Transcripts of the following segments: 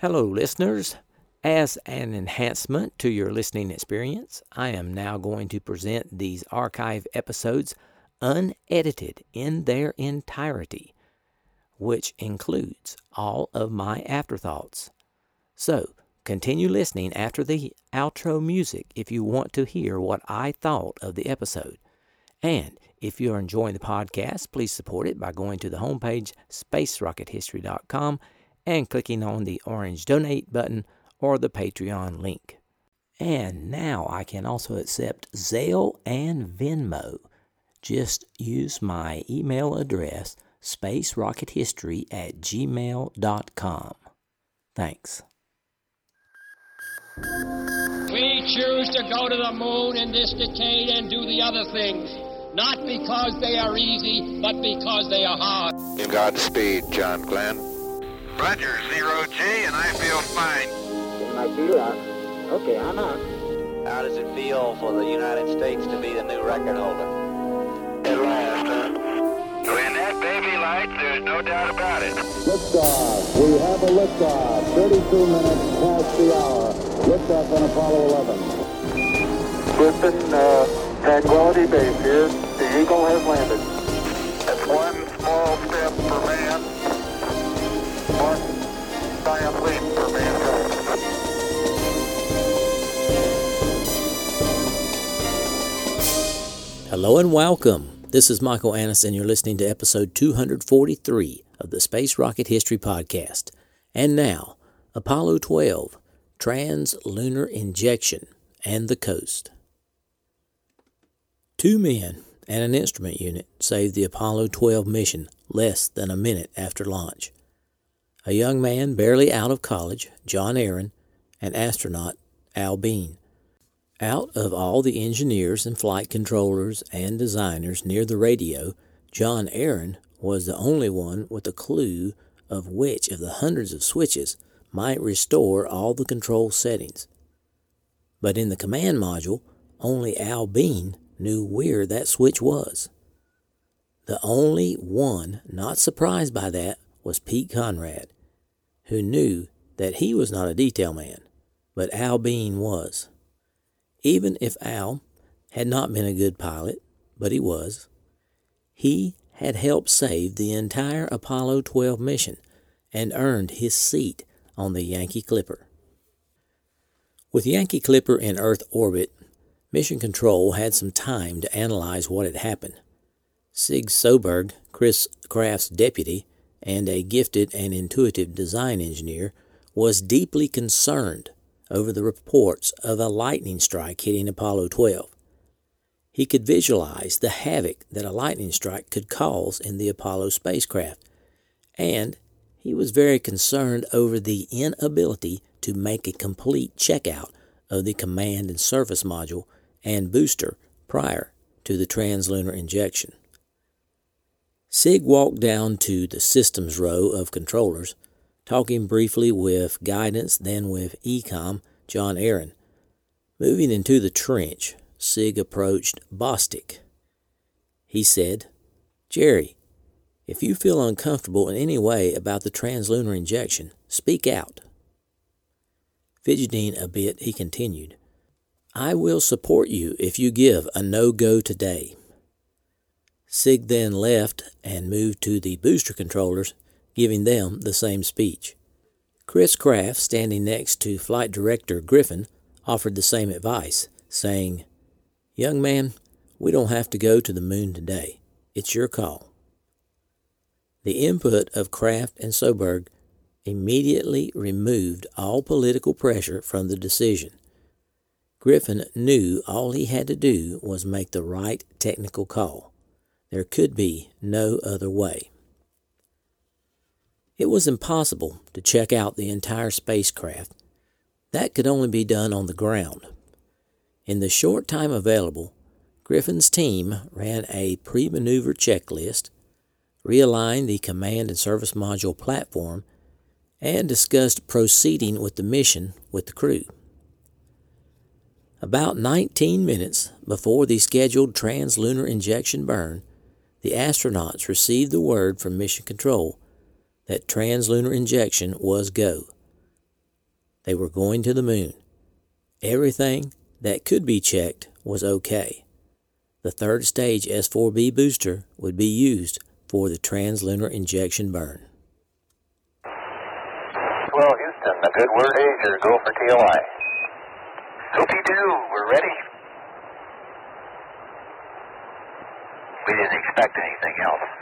Hello, listeners. As an enhancement to your listening experience, I am now going to present these archive episodes unedited in their entirety, which includes all of my afterthoughts. So, continue listening after the outro music if you want to hear what I thought of the episode. And if you're enjoying the podcast, please support it by going to the homepage spacerockethistory.com and clicking on the orange donate button or the Patreon link. And now I can also accept Zelle and Venmo. Just use my email address, spacerockethistory at gmail.com. Thanks. We choose to go to the moon in this decade and do the other things, not because they are easy, but because they are hard. Godspeed, John Glenn. Roger, zero G, and I feel fine. I feel that. Okay, I'm on. How does it feel for the United States to be the new record holder? At last, huh? When that baby lights, there's no doubt about it. Liftoff. We have a liftoff. 32 minutes past the hour. Liftoff on Apollo 11. Griffin, uh, Tranquility Base here. The Eagle has landed. That's one small step for man, Hello and welcome. This is Michael Annis, and you're listening to episode 243 of the Space Rocket History Podcast. And now, Apollo 12 Trans Lunar Injection and the Coast. Two men and an instrument unit saved the Apollo 12 mission less than a minute after launch. A young man barely out of college, John Aaron, and astronaut Al Bean. Out of all the engineers and flight controllers and designers near the radio, John Aaron was the only one with a clue of which of the hundreds of switches might restore all the control settings. But in the command module, only Al Bean knew where that switch was. The only one not surprised by that was Pete Conrad, who knew that he was not a detail man, but Al Bean was. Even if Al had not been a good pilot, but he was, he had helped save the entire Apollo 12 mission and earned his seat on the Yankee Clipper. With Yankee Clipper in Earth orbit, Mission Control had some time to analyze what had happened. Sig Sjoberg, Chris Kraft's deputy, and a gifted and intuitive design engineer, was deeply concerned over the reports of a lightning strike hitting Apollo 12. He could visualize the havoc that a lightning strike could cause in the Apollo spacecraft, and he was very concerned over the inability to make a complete checkout of the command and service module and booster prior to the translunar injection. Sig walked down to the systems row of controllers, talking briefly with guidance, then with EECOM John Aaron. Moving into the trench, Sig approached Bostick. He said, Jerry, if you feel uncomfortable in any way about the translunar injection, speak out. Fidgeting a bit, he continued, I will support you if you give a no go today. Sig then left and moved to the booster controllers, giving them the same speech. Chris Kraft, standing next to Flight Director Griffin, offered the same advice, saying, Young man, we don't have to go to the moon today. It's your call. The input of Kraft and Sjoberg immediately removed all political pressure from the decision. Griffin knew all he had to do was make the right technical call. There could be no other way. It was impossible to check out the entire spacecraft. That could only be done on the ground. In the short time available, Griffin's team ran a pre maneuver checklist, realigned the command and service module platform, and discussed proceeding with the mission with the crew. About 19 minutes before the scheduled translunar injection burn, the astronauts received the word from Mission Control that translunar injection was go. They were going to the moon. Everything that could be checked was okay. The third stage S4B booster would be used for the translunar injection burn. Well, Houston, a good word is your go for TLI. Hope you do. We're ready. We didn't expect anything else.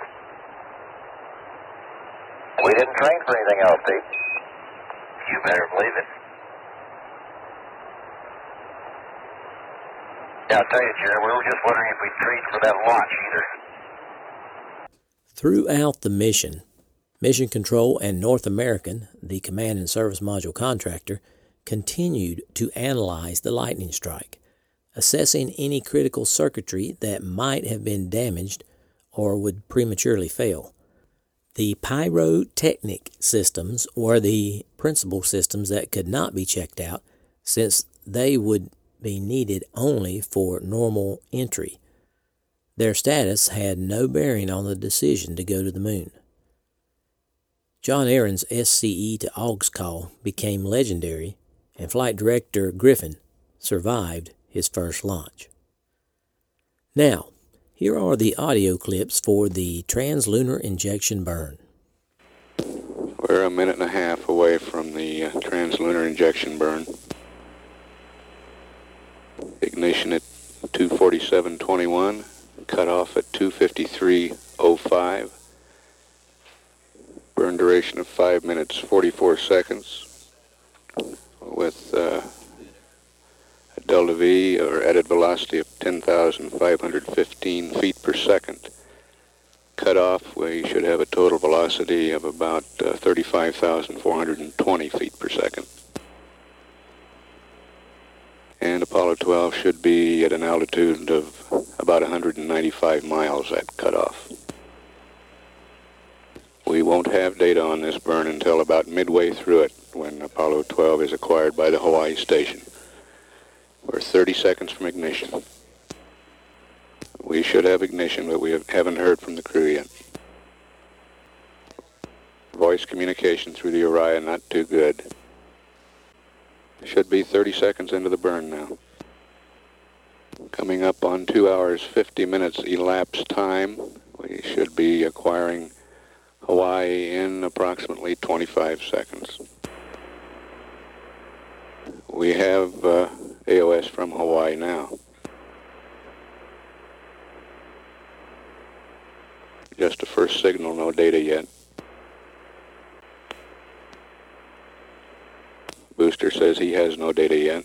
We didn't train for anything else, Pete. You better believe it. Yeah, I'll tell you, Chair, we were just wondering if we'd trade for that launch either. Throughout the mission, Mission Control and North American, the command and service module contractor, continued to analyze the lightning strike, assessing any critical circuitry that might have been damaged or would prematurely fail. The pyrotechnic systems were the principal systems that could not be checked out since they would be needed only for normal entry. Their status had no bearing on the decision to go to the moon. John Aaron's SCE to AUX call became legendary, and Flight Director Griffin survived his first launch. Now, here are the audio clips for the translunar injection burn. We're a minute and a half away from the uh, translunar injection burn. Ignition at 247.21, cutoff at 253.05. Burn duration of 5 minutes 44 seconds with uh, delta V or added velocity of 10,515 feet per second. Cutoff, we should have a total velocity of about uh, 35,420 feet per second. And Apollo 12 should be at an altitude of about 195 miles at cutoff. We won't have data on this burn until about midway through it when Apollo 12 is acquired by the Hawaii station. We're 30 seconds from ignition. We should have ignition, but we have, haven't heard from the crew yet. Voice communication through the Orion not too good. Should be 30 seconds into the burn now. Coming up on 2 hours 50 minutes elapsed time. We should be acquiring Hawaii in approximately 25 seconds. We have uh, AOS from Hawaii now. Just a first signal, no data yet. Booster says he has no data yet.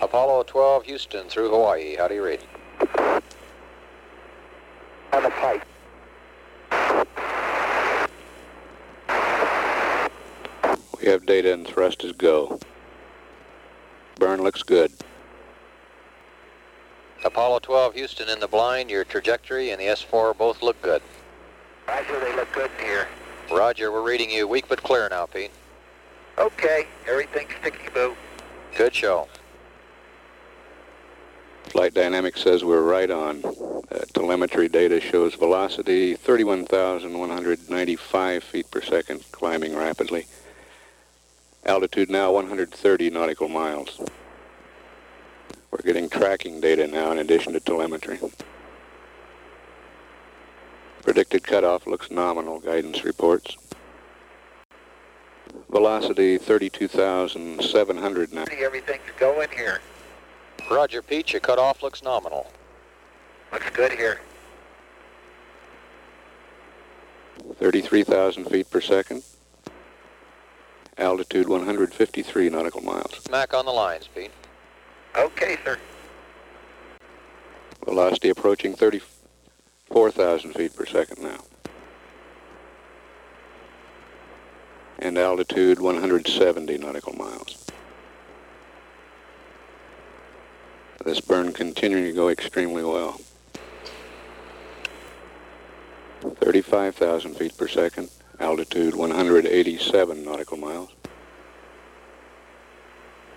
Apollo 12 Houston through Hawaii. How do you read? On the pipe. We have data and thrust is go. Burn looks good. Apollo 12 Houston in the blind. Your trajectory and the S4 both look good. Roger, they look good here. Roger, we're reading you weak but clear now, Pete. Okay, everything's sticky boo. Good show. Flight Dynamics says we're right on. Uh, telemetry data shows velocity 31,195 feet per second, climbing rapidly. Altitude now 130 nautical miles. We're getting tracking data now in addition to telemetry. Predicted cutoff looks nominal, guidance reports. Velocity 32,700 now. Everything's going here. Roger, Pete. Your cutoff looks nominal. Looks good here. 33,000 feet per second. Altitude 153 nautical miles. Mac on the lines, Pete. Okay, sir. Velocity approaching 34,000 feet per second now. And altitude 170 nautical miles. This burn continuing to go extremely well. 35,000 feet per second, altitude 187 nautical miles.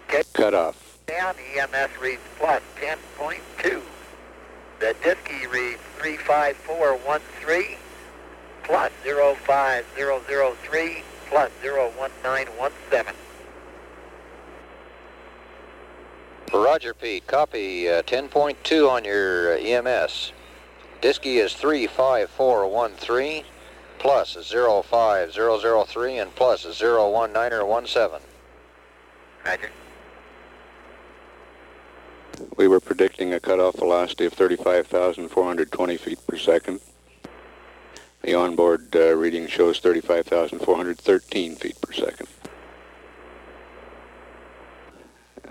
Okay. Cutoff. Down, EMS reads plus 10.2. The DSKY reads 35413. plus 05003 plus 01917. Roger, Pete. Copy uh, 10.2 on your uh, EMS. DSKY is 35413 plus 05003 and plus 01917. Roger. We were predicting a cutoff velocity of 35,420 feet per second. The onboard uh, reading shows 35,413 feet per second.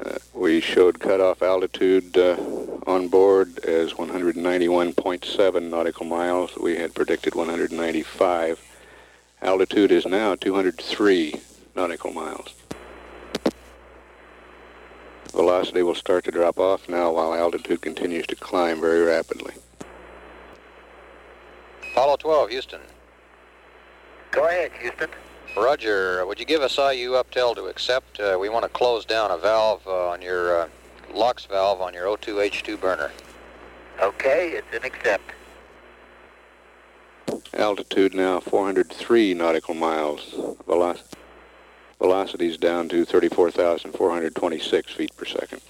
Uh, we showed cutoff altitude uh, on board as 191.7 nautical miles. We had predicted 195. Altitude is now 203 nautical miles. Velocity will start to drop off now while altitude continues to climb very rapidly. Apollo 12, Houston. Go ahead, Houston. Roger, would you give us IU uptel to accept? Uh, we want to close down a valve uh, on your uh, LOX valve on your O2H2 burner. Okay, it's an accept. Altitude now 403 nautical miles. Velo- velocity's down to 34,426 feet per second.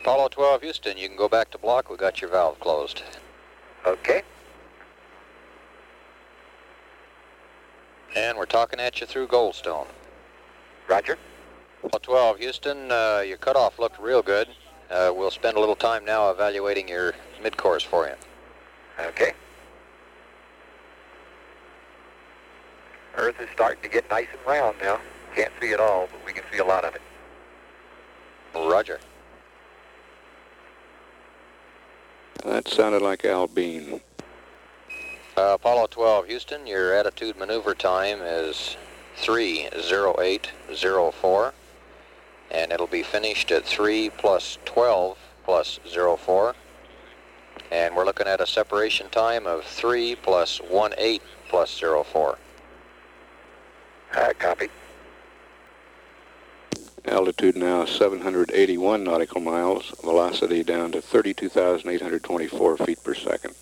Apollo 12, Houston, you can go back to block. We got your valve closed. Okay. And we're talking at you through Goldstone. Roger. Apollo 12, Houston, uh, your cutoff looked real good. Uh, we'll spend a little time now evaluating your mid-course for you. Okay. Earth is starting to get nice and round now. Can't see it all, but we can see a lot of it. Roger. That sounded like Al Bean. Uh, Apollo 12, Houston, your attitude maneuver time is 30804, and it'll be finished at 3 plus 12 plus 04. And we're looking at a separation time of 3 plus 18 plus 04. Uh, copy. Altitude now 781 nautical miles. Velocity down to 32,824 feet per second.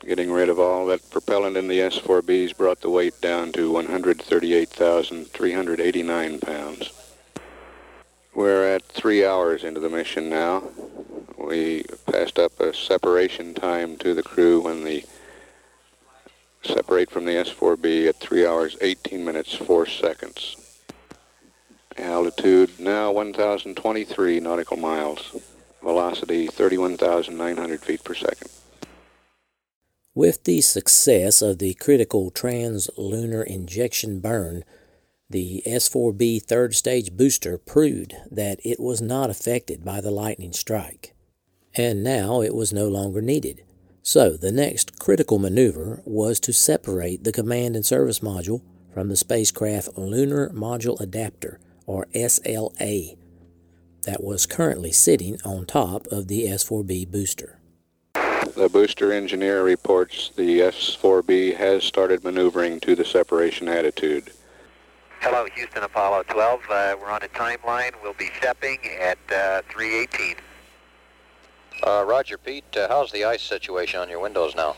Getting rid of all that propellant in the S4Bs brought the weight down to 138,389 pounds. We're at three hours into the mission now. We passed up a separation time to the crew when the separate from the S4B at 3 hours 18 minutes 4 seconds. Altitude now 1,023 nautical miles. Velocity 31,900 feet per second. With the success of the critical trans-lunar injection burn, the S4B third stage booster proved that it was not affected by the lightning strike, and now it was no longer needed. So the next critical maneuver was to separate the command and service module from the spacecraft Lunar Module Adapter, or SLA, that was currently sitting on top of the S4B booster. The booster engineer reports the S4B has started maneuvering to the separation attitude. Hello, Houston Apollo 12. Uh, we're on a timeline. We'll be stepping at uh, 318. Uh, Roger, Pete, uh, how's the ice situation on your windows now?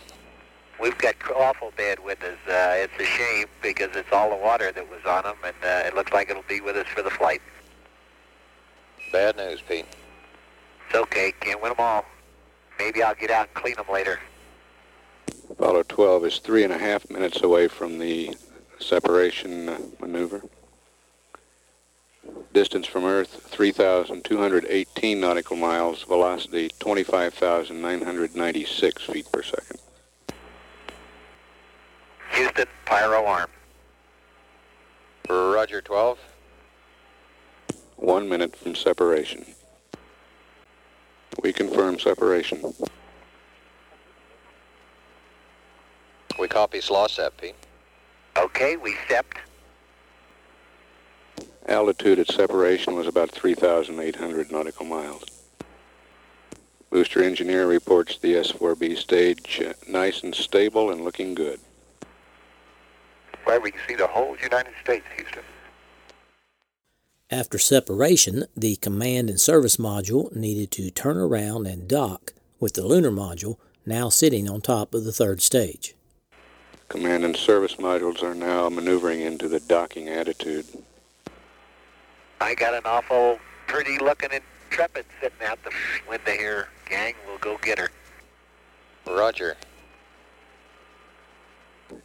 We've got awful bad windows. Uh, it's a shame because it's all the water that was on them, and uh, it looks like it'll be with us for the flight. Bad news, Pete. It's okay. Can't win them all. Maybe I'll get out and clean them later. Apollo 12 is three and a half minutes away from the separation uh, maneuver. Distance from Earth 3,218 nautical miles. Velocity 25,996 feet per second. Houston, pyro arm. Roger, 12. One minute from separation. We confirm separation. We copy SLAWSEP, Pete. Okay, we stepped. Altitude at separation was about 3,800 nautical miles. Booster engineer reports the S4B stage uh, nice and stable and looking good. Well, we can see the whole United States, Houston. After separation, the command and service module needed to turn around and dock with the lunar module now sitting on top of the third stage. Command and service modules are now maneuvering into the docking attitude. I got an awful pretty looking Intrepid sitting out the window here. Gang, we'll go get her. Roger.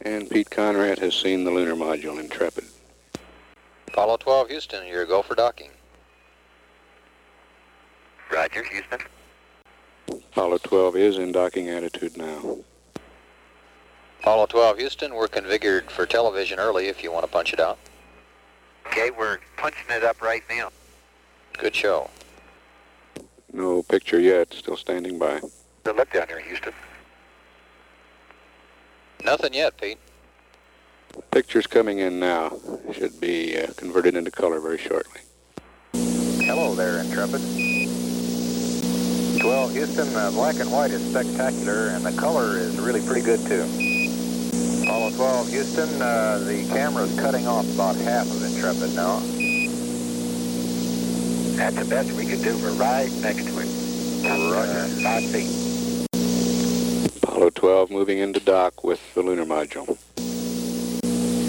And Pete Conrad has seen the lunar module Intrepid. Apollo 12 Houston, you're go for docking. Roger, Houston. Apollo 12 is in docking attitude now. Apollo 12 Houston, we're configured for television early if you want to punch it out. Okay, we're punching it up right now. Good show. No picture yet, still standing by. So look down there, Houston. Nothing yet, Pete. Picture's coming in now. Should be uh, converted into color very shortly. Hello there, Intrepid. 12 Houston, uh, black and white is spectacular, and the color is really pretty good too. Apollo 12 Houston, uh, the camera's cutting off about half of Intrepid now. That's the best we can do. We're right next to it. Roger. Five feet. Apollo 12 moving into dock with the lunar module.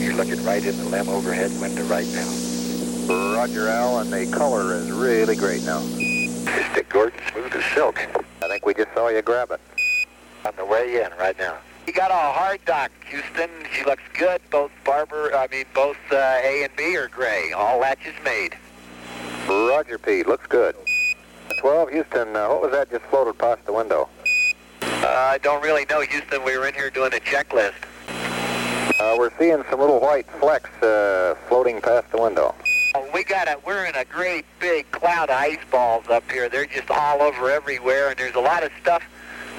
You're looking right in the LEM overhead window right now. Roger, Al, and the color is really great now. Mr. Gordon, smooth as silk. I think we just saw you grab it. On the way in right now. You got a hard dock, Houston. She looks good. Both Barber, I mean, both uh, A and B are gray. All latches made. Roger, Pete. Looks good. 12 Houston, uh, what was that just floated past the window? Uh, I don't really know, Houston. We were in here doing a checklist. Uh, we're seeing some little white flecks uh, floating past the window. Oh, we got a, we're in a great big cloud of ice balls up here. They're just all over everywhere, and there's a lot of stuff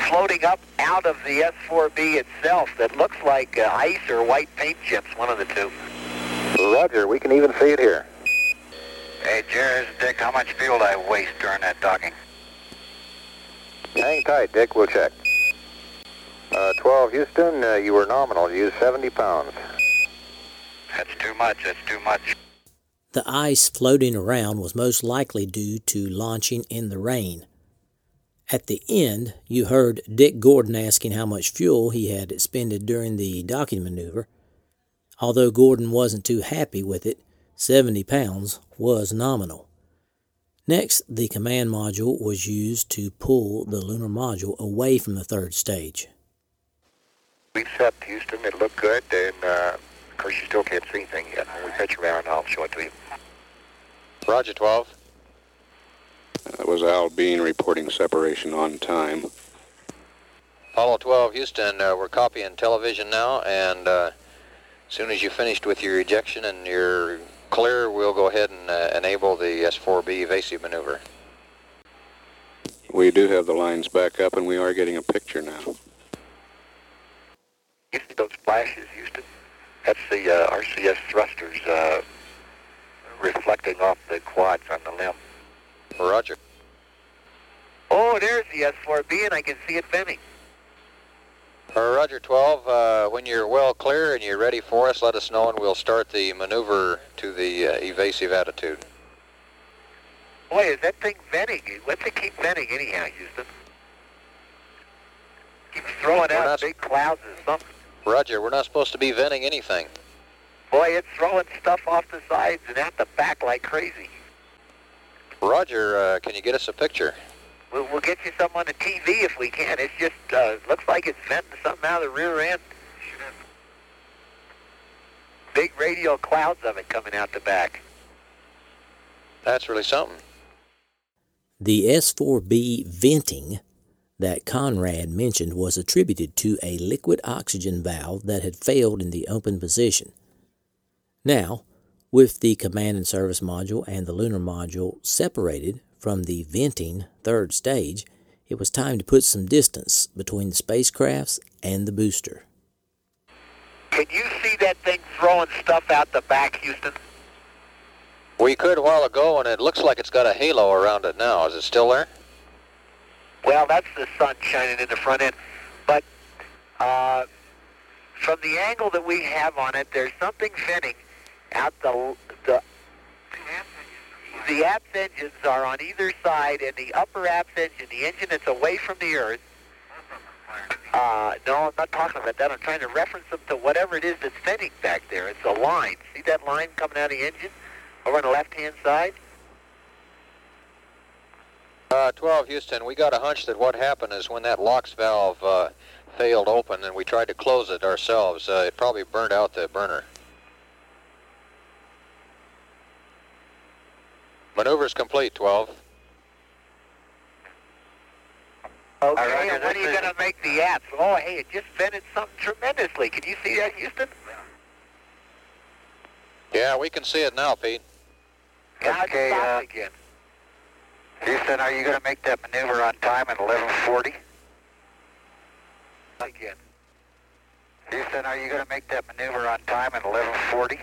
floating up out of the S4B itself that looks like uh, ice or white paint chips, one of the two. Roger, we can even see it here. Hey, Jerry, Dick, how much fuel did I waste during that docking? Hang tight, Dick. We'll check. Uh, 12 Houston, uh, you were nominal. You used 70 pounds. That's too much. That's too much. The ice floating around was most likely due to launching in the rain. At the end, you heard Dick Gordon asking how much fuel he had expended during the docking maneuver. Although Gordon wasn't too happy with it, 70 pounds was nominal. Next, the command module was used to pull the lunar module away from the third stage. We set Houston. It looked good, and uh, of course you still can't see anything yet. When we pitch around, I'll show it to you. Roger, 12. That was Al Bean reporting separation on time. Apollo 12 Houston, uh, we're copying television now, and uh, as soon as you finished with your ejection and you're clear, we'll go ahead and uh, enable the S4B evasive maneuver. We do have the lines back up, and we are getting a picture now. You see those flashes, Houston? That's the uh, RCS thrusters uh, reflecting off the quads on the limb. Roger. Oh, there's the S4B, and I can see it bending. Uh, Roger, 12. Uh, when you're well clear and you're ready for us, let us know, and we'll start the maneuver to the uh, evasive attitude. Boy, is that thing venting. What's it keep venting anyhow, Houston? Keeps throwing We're out big clouds of something. Roger, we're not supposed to be venting anything. Boy, it's throwing stuff off the sides and out the back like crazy. Roger, uh, can you get us a picture? We'll, we'll get you some on the TV if we can. It's just, uh, looks like it's venting something out of the rear end. Big radial clouds of it coming out the back. That's really something. The S4B venting that Conrad mentioned was attributed to a liquid oxygen valve that had failed in the open position. Now, with the command and service module and the lunar module separated from the venting third stage, it was time to put some distance between the spacecrafts and the booster. Can you see that thing throwing stuff out the back, Houston? We could a while ago, and it looks like it's got a halo around it now. Is it still there? Well, that's the sun shining in the front end. But uh, from the angle that we have on it, there's something venting out the the the APS engines are on either side, and the upper APS engine, the engine that's away from the Earth, Uh, no, I'm not talking about that. I'm trying to reference them to whatever it is that's spinning back there. It's a line. See that line coming out of the engine over on the left-hand side? Uh, 12 Houston, we got a hunch that what happened is when that LOX valve uh, failed open and we tried to close it ourselves, uh, it probably burned out the burner. Maneuvers complete, 12. Okay, All right, and when are you going to make the APS? Oh, hey, it just vented something tremendously. Can you see that, Houston? Yeah, we can see it now, Pete. Yeah, it's Okay, uh, again. Houston, are you going to make that maneuver on time at 1140? Again. Houston, are you going to make that maneuver on time at 1140?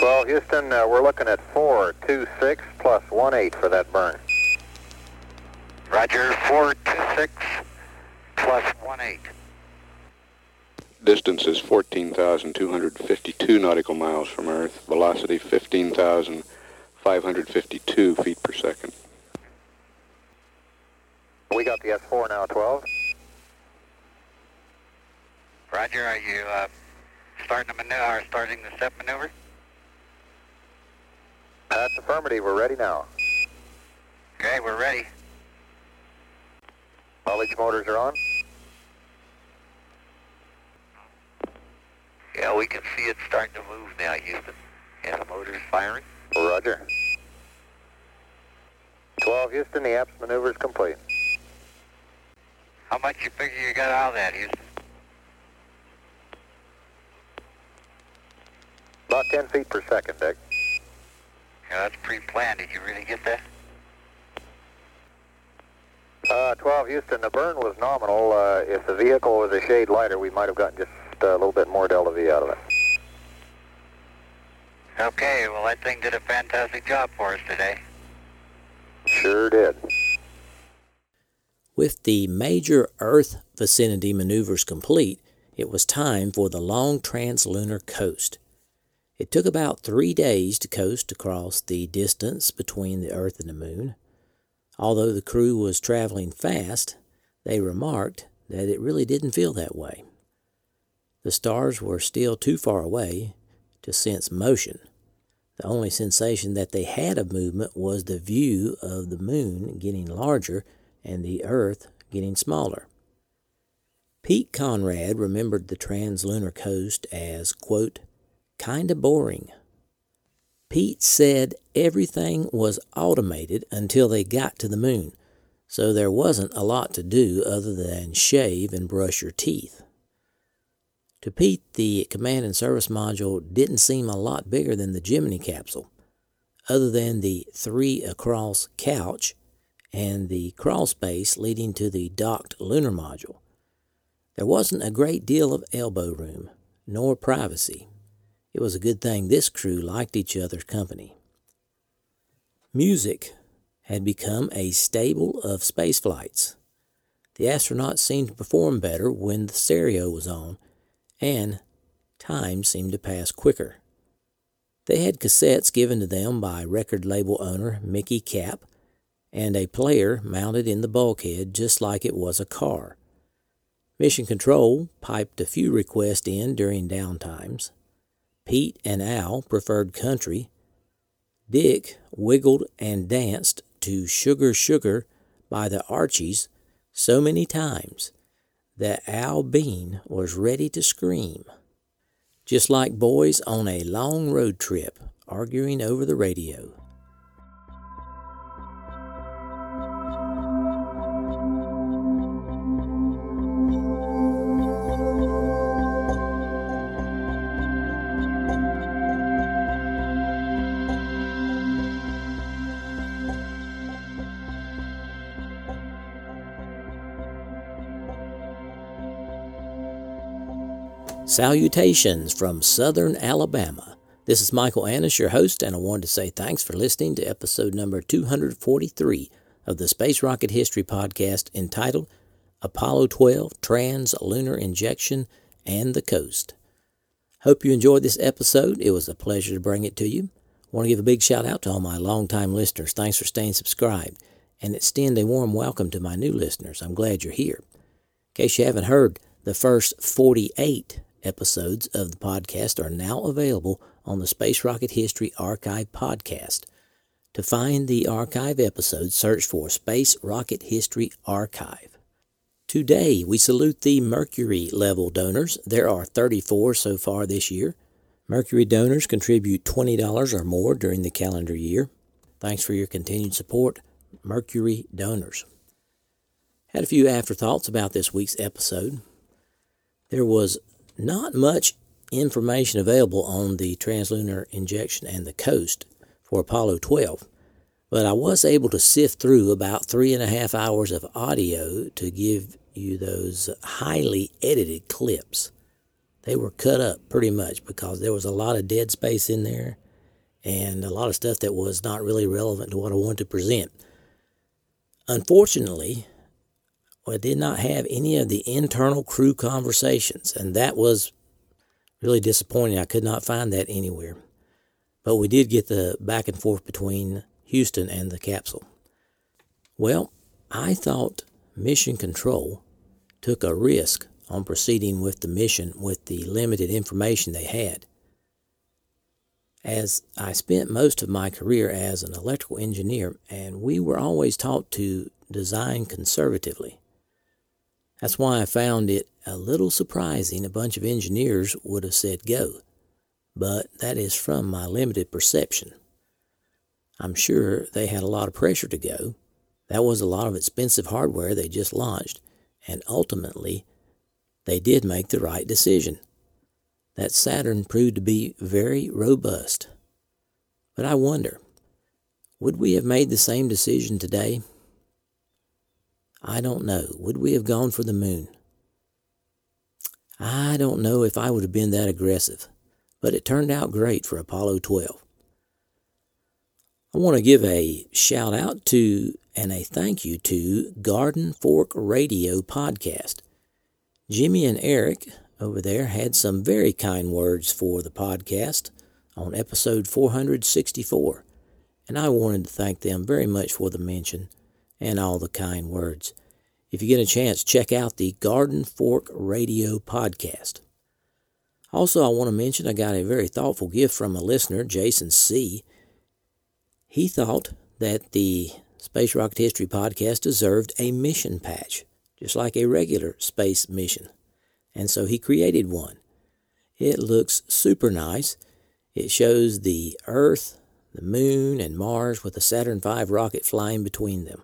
12 Houston, uh, we're looking at 426 plus 18 for that burn. Roger, 426 plus 18. Distance is 14,252 nautical miles from Earth. Velocity 15,552 feet per second. We got the S4 now, 12. Roger, are you uh, starting the maneuver, or starting the step maneuver? That's affirmative. We're ready now. Okay, we're ready. Ullage motors are on. Yeah, we can see it starting to move now, Houston. Yeah, the motor's firing. Roger. 12 Houston, the APS maneuver is complete. How much you figure you got out of that, Houston? About 10 feet per second, Dick. Yeah, that's pre-planned. Did you really get that? Uh, 12 Houston, the burn was nominal. Uh, if the vehicle was a shade lighter, we might have gotten just a little bit more Delta V out of it. Okay, well, that thing did a fantastic job for us today. Sure did. With the major Earth vicinity maneuvers complete, it was time for the long translunar coast. It took about three days to coast across the distance between the Earth and the Moon. Although the crew was traveling fast, they remarked that it really didn't feel that way. The stars were still too far away to sense motion. The only sensation that they had of movement was the view of the moon getting larger and the Earth getting smaller. Pete Conrad remembered the translunar coast as, quote, kinda boring. Pete said everything was automated until they got to the moon, so there wasn't a lot to do other than shave and brush your teeth. To Pete, the command and service module didn't seem a lot bigger than the Gemini capsule, other than the three across couch and the crawl space leading to the docked lunar module. There wasn't a great deal of elbow room, nor privacy. It was a good thing this crew liked each other's company. Music had become a staple of space flights. The astronauts seemed to perform better when the stereo was on, and time seemed to pass quicker. They had cassettes given to them by record label owner Mickey Kapp and a player mounted in the bulkhead just like it was a car. Mission Control piped a few requests in during downtimes. Pete and Al preferred country. Dick wiggled and danced to Sugar Sugar by the Archies so many times that Al Bean was ready to scream. Just like boys on a long road trip arguing over the radio. Salutations from southern Alabama. This is Michael Annis, your host, and I wanted to say thanks for listening to episode number 243 of the Space Rocket History Podcast entitled Apollo 12 Trans Lunar Injection and the Coast. Hope you enjoyed this episode. It was a pleasure to bring it to you. I want to give a big shout out to all my longtime listeners. Thanks for staying subscribed. and extend a warm welcome to my new listeners. I'm glad you're here. In case you haven't heard, the first 48 episodes of the podcast are now available on the Space Rocket History Archive podcast. To find the archive episodes, search for Space Rocket History Archive. Today, we salute the Mercury level donors. There are 34 so far this year. Mercury donors contribute $20 or more during the calendar year. Thanks for your continued support, Mercury donors. Had a few afterthoughts about this week's episode. There was not much information available on the translunar injection and the coast for Apollo 12, but I was able to sift through about three and a half hours of audio to give you those highly edited clips. They were cut up pretty much because there was a lot of dead space in there and a lot of stuff that was not really relevant to what I wanted to present. Unfortunately, I did not have any of the internal crew conversations, and that was really disappointing. I could not find that anywhere. But we did get the back and forth between Houston and the capsule. Well, I thought Mission Control took a risk on proceeding with the mission with the limited information they had. As I spent most of my career as an electrical engineer, and we were always taught to design conservatively. That's why I found it a little surprising a bunch of engineers would have said go, but that is from my limited perception. I'm sure they had a lot of pressure to go. That was a lot of expensive hardware they just launched, and ultimately, they did make the right decision. That Saturn proved to be very robust. But I wonder, would we have made the same decision today? I don't know. Would we have gone for the moon? I don't know if I would have been that aggressive, but it turned out great for Apollo 12. I want to give a shout out to and a thank you to Garden Fork Radio Podcast. Jimmy and Eric over there had some very kind words for the podcast on episode 464, and I wanted to thank them very much for the mention and all the kind words. If you get a chance, check out the Garden Fork Radio podcast. Also, I want to mention I got a very thoughtful gift from a listener, Jason C. He thought that the Space Rocket History podcast deserved a mission patch, just like a regular space mission. And so he created one. It looks super nice. It shows the Earth, the Moon, and Mars with the Saturn V rocket flying between them.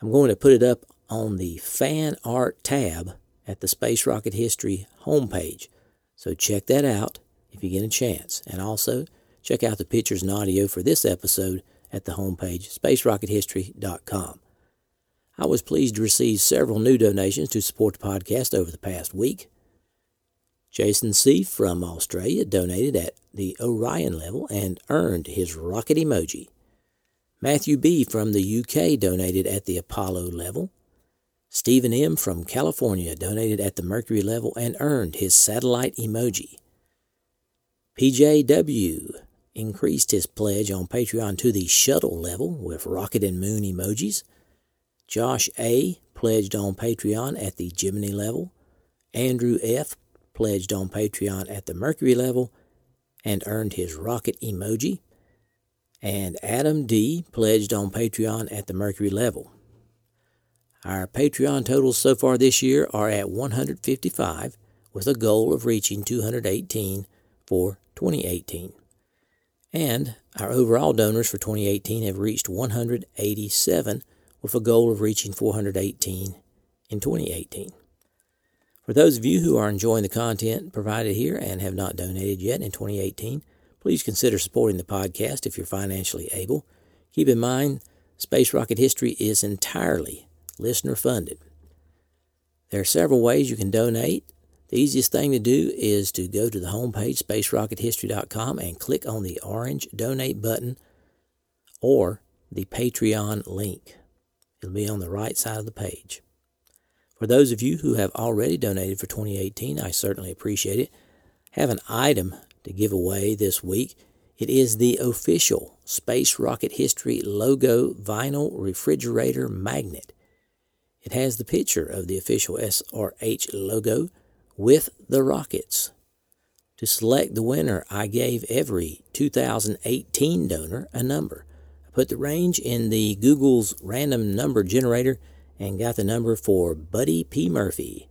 I'm going to put it up on the Fan Art tab at the Space Rocket History homepage. So check that out if you get a chance. And also check out the pictures and audio for this episode at the homepage, spacerockethistory.com. I was pleased to receive several new donations to support the podcast over the past week. Jason C. from Australia donated at the Orion level and earned his rocket emoji. Matthew B. from the UK donated at the Apollo level. Stephen M. from California donated at the Mercury level and earned his satellite emoji. PJW increased his pledge on Patreon to the shuttle level with rocket and moon emojis. Josh A. pledged on Patreon at the Gemini level. Andrew F. pledged on Patreon at the Mercury level and earned his rocket emoji and Adam D. pledged on Patreon at the Mercury level. Our Patreon totals so far this year are at 155, with a goal of reaching 218 for 2018. And our overall donors for 2018 have reached 187, with a goal of reaching 418 in 2018. For those of you who are enjoying the content provided here and have not donated yet in 2018, Please consider supporting the podcast if you're financially able. Keep in mind, Space Rocket History is entirely listener funded. There are several ways you can donate. The easiest thing to do is to go to the homepage, spacerockethistory.com, and click on the orange donate button or the Patreon link. It'll be on the right side of the page. For those of you who have already donated for 2018, I certainly appreciate it. Have an item to give away this week. It is the official Space Rocket History logo vinyl refrigerator magnet. It has the picture of the official SRH logo with the rockets. To select the winner, I gave every 2018 donor a number. I put the range in the Google's random number generator and got the number for Buddy P. Murphy.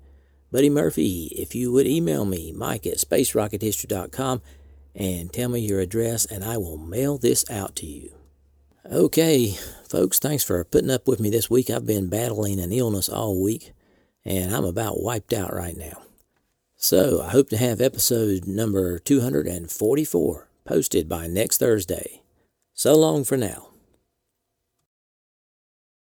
Buddy Murphy, if you would email me, mike at spacerockethistory.com, and tell me your address, and I will mail this out to you. Okay, folks, thanks for putting up with me this week. I've been battling an illness all week, and I'm about wiped out right now. So I hope to have episode number 244 posted by next Thursday. So long for now.